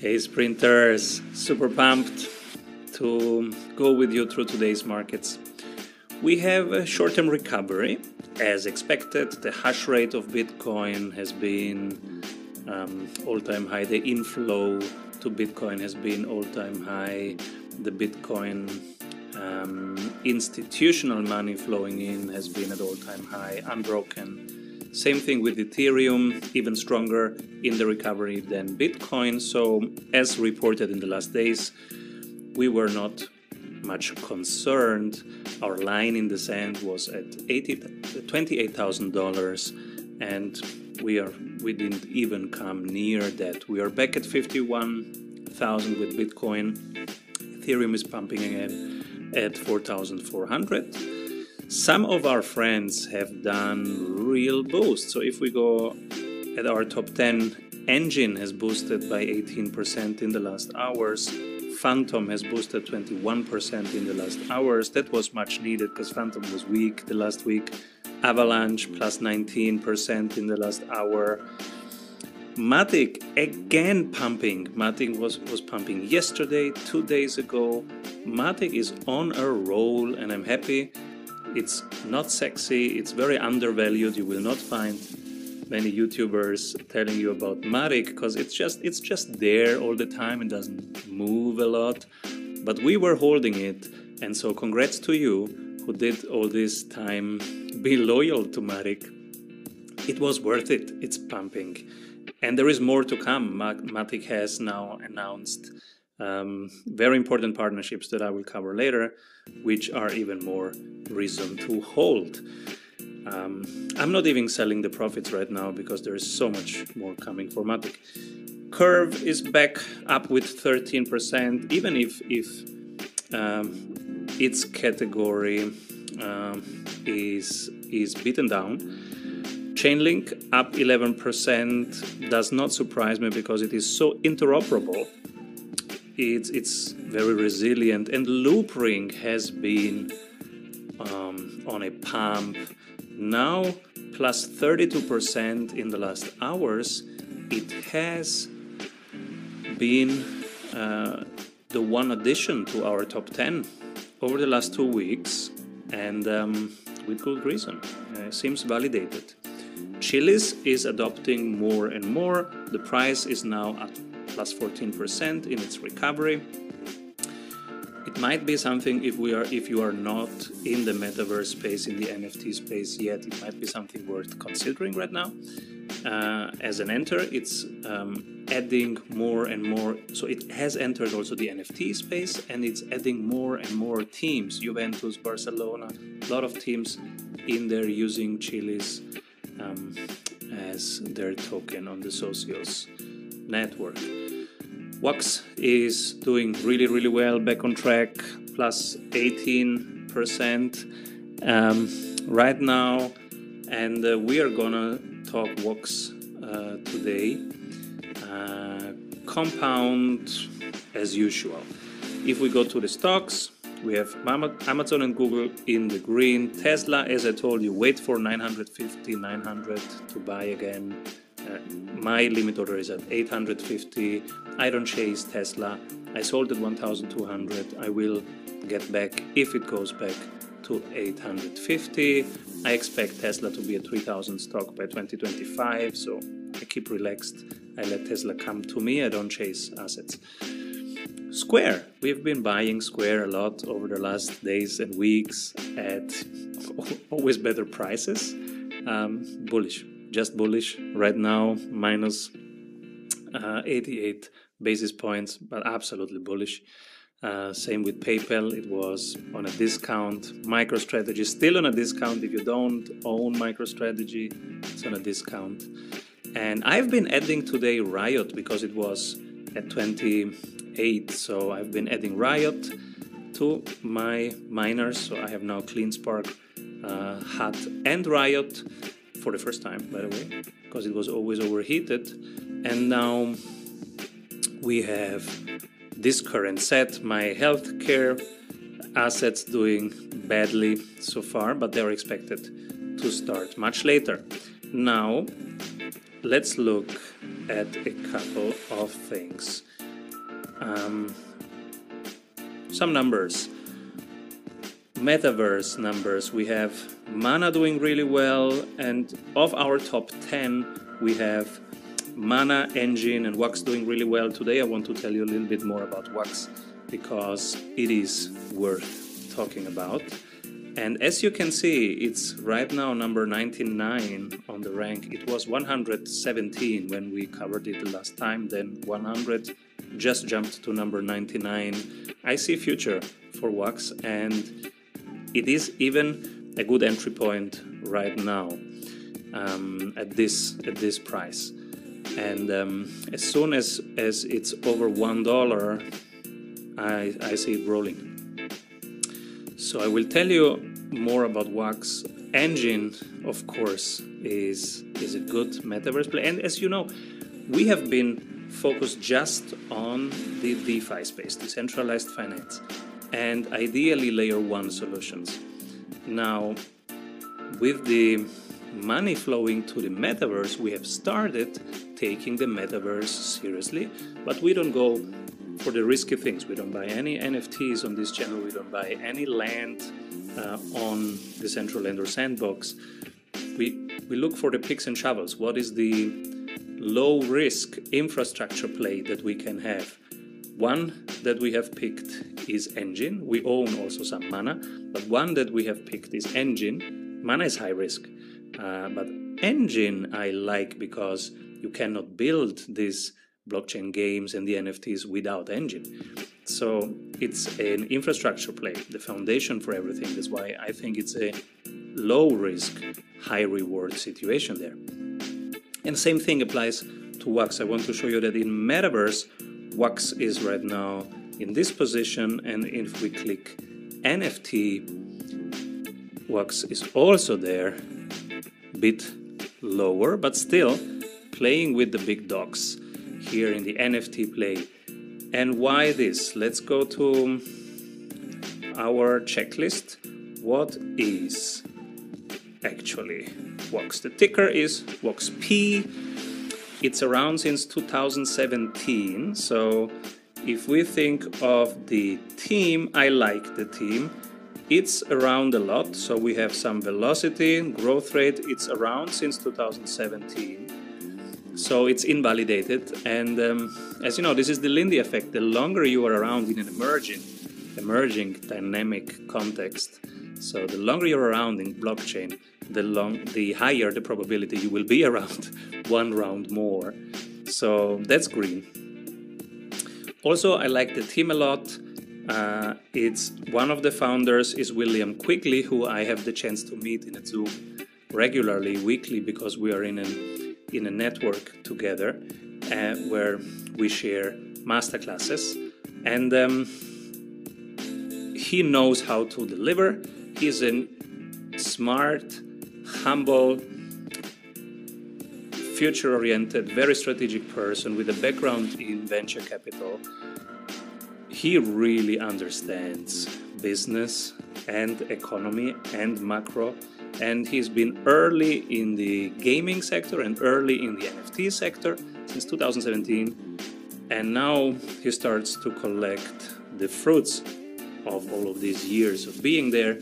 Hey sprinters, super pumped to go with you through today's markets. We have a short term recovery. As expected, the hash rate of Bitcoin has been um, all time high. The inflow to Bitcoin has been all time high. The Bitcoin um, institutional money flowing in has been at all time high, unbroken same thing with Ethereum, even stronger in the recovery than Bitcoin. So, as reported in the last days, we were not much concerned. Our line in the sand was at $28,000 and we are we didn't even come near that. We are back at 51,000 with Bitcoin. Ethereum is pumping again at 4,400 some of our friends have done real boosts. So if we go at our top 10, Enjin has boosted by 18% in the last hours. Fantom has boosted 21% in the last hours. That was much needed because Fantom was weak the last week. Avalanche plus 19% in the last hour. Matic again pumping. Matic was, was pumping yesterday, two days ago. Matic is on a roll, and I'm happy it's not sexy, it's very undervalued. You will not find many YouTubers telling you about Matic because it's just it's just there all the time and doesn't move a lot. But we were holding it, and so congrats to you who did all this time be loyal to Matic. It was worth it. It's pumping, and there is more to come. Matic has now announced um, very important partnerships that I will cover later, which are even more reason to hold. Um, I'm not even selling the profits right now because there is so much more coming for Matic. Curve is back up with 13%, even if if um, its category um, is is beaten down. Chainlink up 11% does not surprise me because it is so interoperable it's it's very resilient. And Loopring has been um, on a pump now plus 32% in the last hours. It has been uh, the one addition to our top 10 over the last two weeks. And um, with good reason. Uh, seems validated. Chiliz is adopting more and more. The price is now at plus 14% in its recovery. It might be something if we are if you are not in the metaverse space, in the NFT space yet, it might be something worth considering right now. Uh, as an enter, it's um, adding more and more. So it has entered also the NFT space, and it's adding more and more teams. Juventus, Barcelona, a lot of teams in there using Chiliz um, as their token on the Socios network. Wax is doing really, really well, back on track, plus 18% um, right now. And uh, we are gonna talk Wax uh, today. Uh, compound as usual. If we go to the stocks, we have Amazon and Google in the green. Tesla, as I told you, wait for 950, 900 to buy again. Uh, my limit order is at 850. I don't chase Tesla. I sold at 1200. I will get back if it goes back to 850. I expect Tesla to be a 3000 stock by 2025, so I keep relaxed. I let Tesla come to me. I don't chase assets. Square. We've been buying Square a lot over the last days and weeks at always better prices. Um, bullish just bullish right now, minus, uh, 88 basis points, but absolutely bullish. Uh, same with PayPal, it was on a discount. MicroStrategy still on a discount. If you don't own MicroStrategy, it's on a discount. And I've been adding today Riot because it was at 28. So I've been adding Riot to my miners. So I have now CleanSpark, uh, Hut, and Riot for the first time, by the way, because it was always overheated. And now we have this current set, my healthcare assets doing badly so far, but they're expected to start much later. Now, let's look at a couple of things. um, some numbers. Metaverse numbers. We have Mana doing really well, and of our top 10, we have Mana, Enjin, and Wax doing really well. Today, I want to tell you a little bit more about Wax because it is worth talking about. And as you can see, it's right now number 99 on the rank. It was 117 when we covered it the last time, then 100 just jumped to number 99. I see future for Wax and it is even a good entry point right now um, at this at this price. And um, as soon as, as it's over one dollar, I, I see it rolling. So I will tell you more about Wax. Enjin, of course, is is a good metaverse play. And as you know, we have been focused just on the DeFi space, decentralized finance, and ideally layer one solutions. Now, with the money flowing to the metaverse, we have started taking the metaverse seriously, but we don't go for the risky things. We don't buy any NFTs on this channel, we don't buy any land uh, on Decentraland or Sandbox. We, we look for the picks and shovels. What is the low risk infrastructure play that we can have? One that we have picked is Enjin. We own also some Mana, but one that we have picked is Enjin. Mana is high risk, uh, but Enjin I like because you cannot build these blockchain games and the NFTs without Enjin. So it's an infrastructure play, the foundation for everything. That's why I think it's a low risk, high reward situation there. And same thing applies to Wax. I want to show you that in Metaverse, Wax is right now in this position, and if we click NFT, Wax is also there, bit lower, but still playing with the big dogs here in the NFT play and why this? Let's go to our checklist. What is actually Wax? The ticker is WAXP. It's around since 2017. So if we think of the team, I like the team. It's around a lot, so we have some velocity, growth rate. It's around since 2017 so it's invalidated. And um, as you know, this is the Lindy effect. The longer you are around in an emerging, emerging dynamic context, so the longer you're around in blockchain, the long, the higher the probability you will be around one round more. So that's green. Also, I like the team a lot. Uh, it's one of the founders is William Quigley, who I have the chance to meet in a Zoom regularly, weekly, because we are in an in a network together uh, where we share masterclasses. And um, he knows how to deliver. He's a smart, humble, future oriented, very strategic person with a background in venture capital. He really understands business and economy and macro and he's been early in the gaming sector and early in the NFT sector since 2017. And now he starts to collect the fruits of all of these years of being there.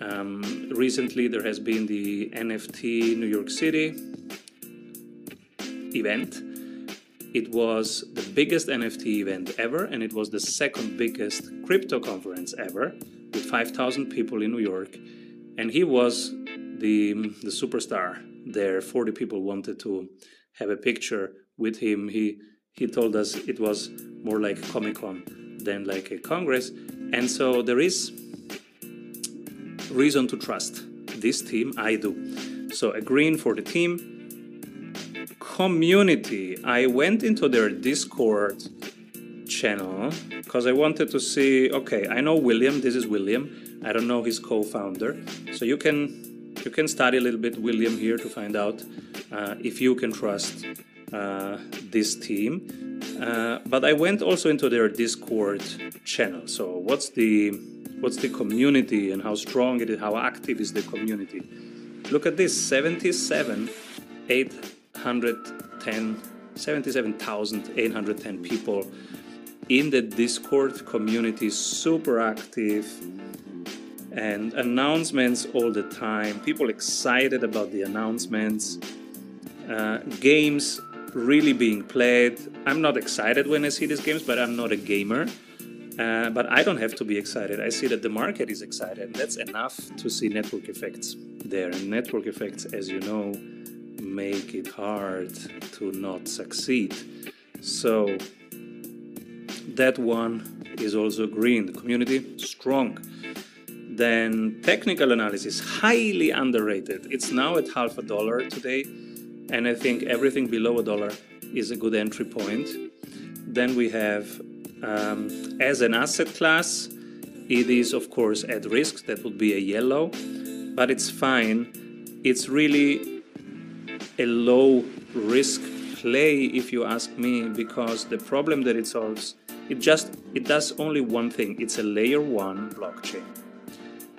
Um, recently, there has been the NFT New York City event. It was the biggest NFT event ever, and it was the second biggest crypto conference ever, with 5,000 people in New York. And he was the the superstar there. 40 people wanted to have a picture with him. He he told us it was more like comic-con than like a congress. And so there is reason to trust this team. I do. So a green for the team community i went into their discord channel because i wanted to see okay i know william this is william I don't know his co-founder. So you can you can study a little bit William here to find out uh, if you can trust uh, this team. Uh, but I went also into their Discord channel. So what's the what's the community and how strong it is, how active is the community? Look at this 77 810 77,810 people in the Discord community, super active, and announcements all the time. People excited about the announcements. Uh, games really being played. I'm not excited when I see these games, but I'm not a gamer. Uh, but I don't have to be excited. I see that the market is excited. And that's enough to see network effects there. And network effects, as you know, make it hard to not succeed. So that one is also green. The community strong. Then technical analysis, highly underrated. It's now at half a dollar today, and I think everything below a dollar is a good entry point. Then we have um, as an asset class, it is of course at risk. That would be a yellow, but it's fine. It's really a low risk play if you ask me because the problem that it solves it just it does only one thing. It's a layer 1 blockchain.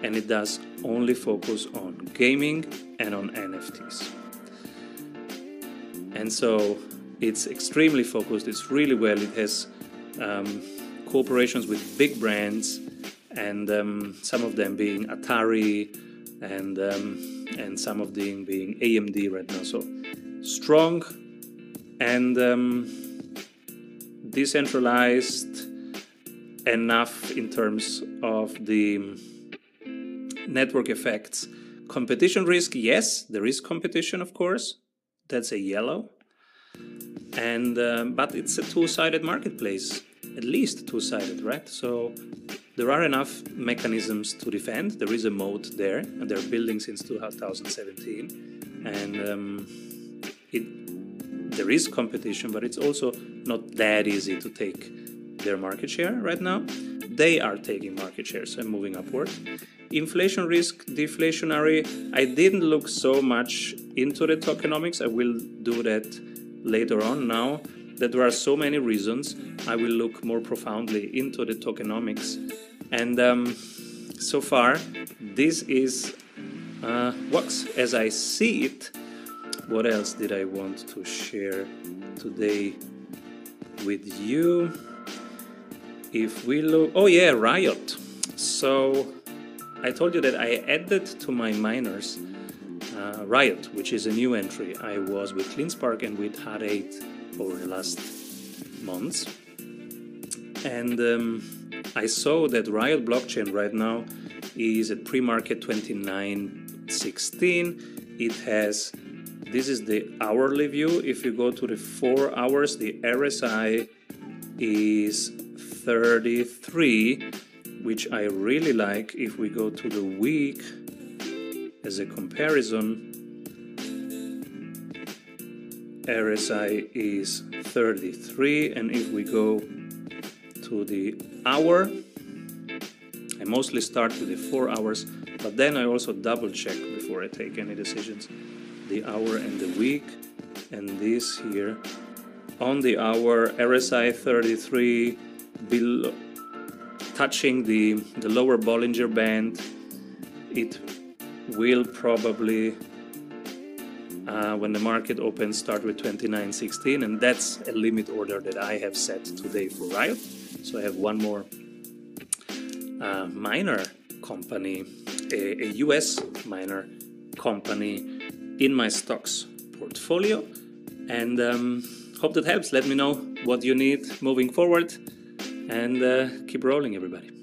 And it does only focus on gaming and on NFTs and so it's extremely focused. It's really well. It has um, cooperations with big brands, and um, some of them being Atari, and um, and some of them being AMD right now. So strong and um, decentralized enough in terms of the network effects. Competition risk, yes, there is competition, of course. That's a yellow and um, but it's a two-sided marketplace at least two-sided right so there are enough mechanisms to defend. There is a moat there and they're building since 2017 and um, it there is competition but it's also not that easy to take their market share right now. They are taking market shares and moving upward. Inflation risk deflationary. I didn't look so much into the tokenomics. I will do that later on now. That there are so many reasons, I will look more profoundly into the tokenomics. And um, so far, this is uh, Wax as I see it. What else did I want to share today with you? If we look, oh yeah, Riot. So I told you that I added to my miners uh, Riot, which is a new entry. I was with CleanSpark and with Hut 8 over the last months. And um, I saw that Riot blockchain right now is at pre-market 2916. It has this is the hourly view. If you go to the four hours, the RSI is 33, which I really like. If we go to the week, as a comparison, RSI is 33 and if we go to the hour. I mostly start with the 4 hours but then I also double check before I take any decisions. The hour and the week and this here. On the hour RSI 33 below touching the the lower Bollinger Band. It will probably uh, when the market opens start with 29.16 and that's a limit order that I have set today for Riot. So I have one more uh, company a, a, US miner company in my stocks portfolio. And um, hope that helps. Let me know what you need moving forward and uh, keep rolling everybody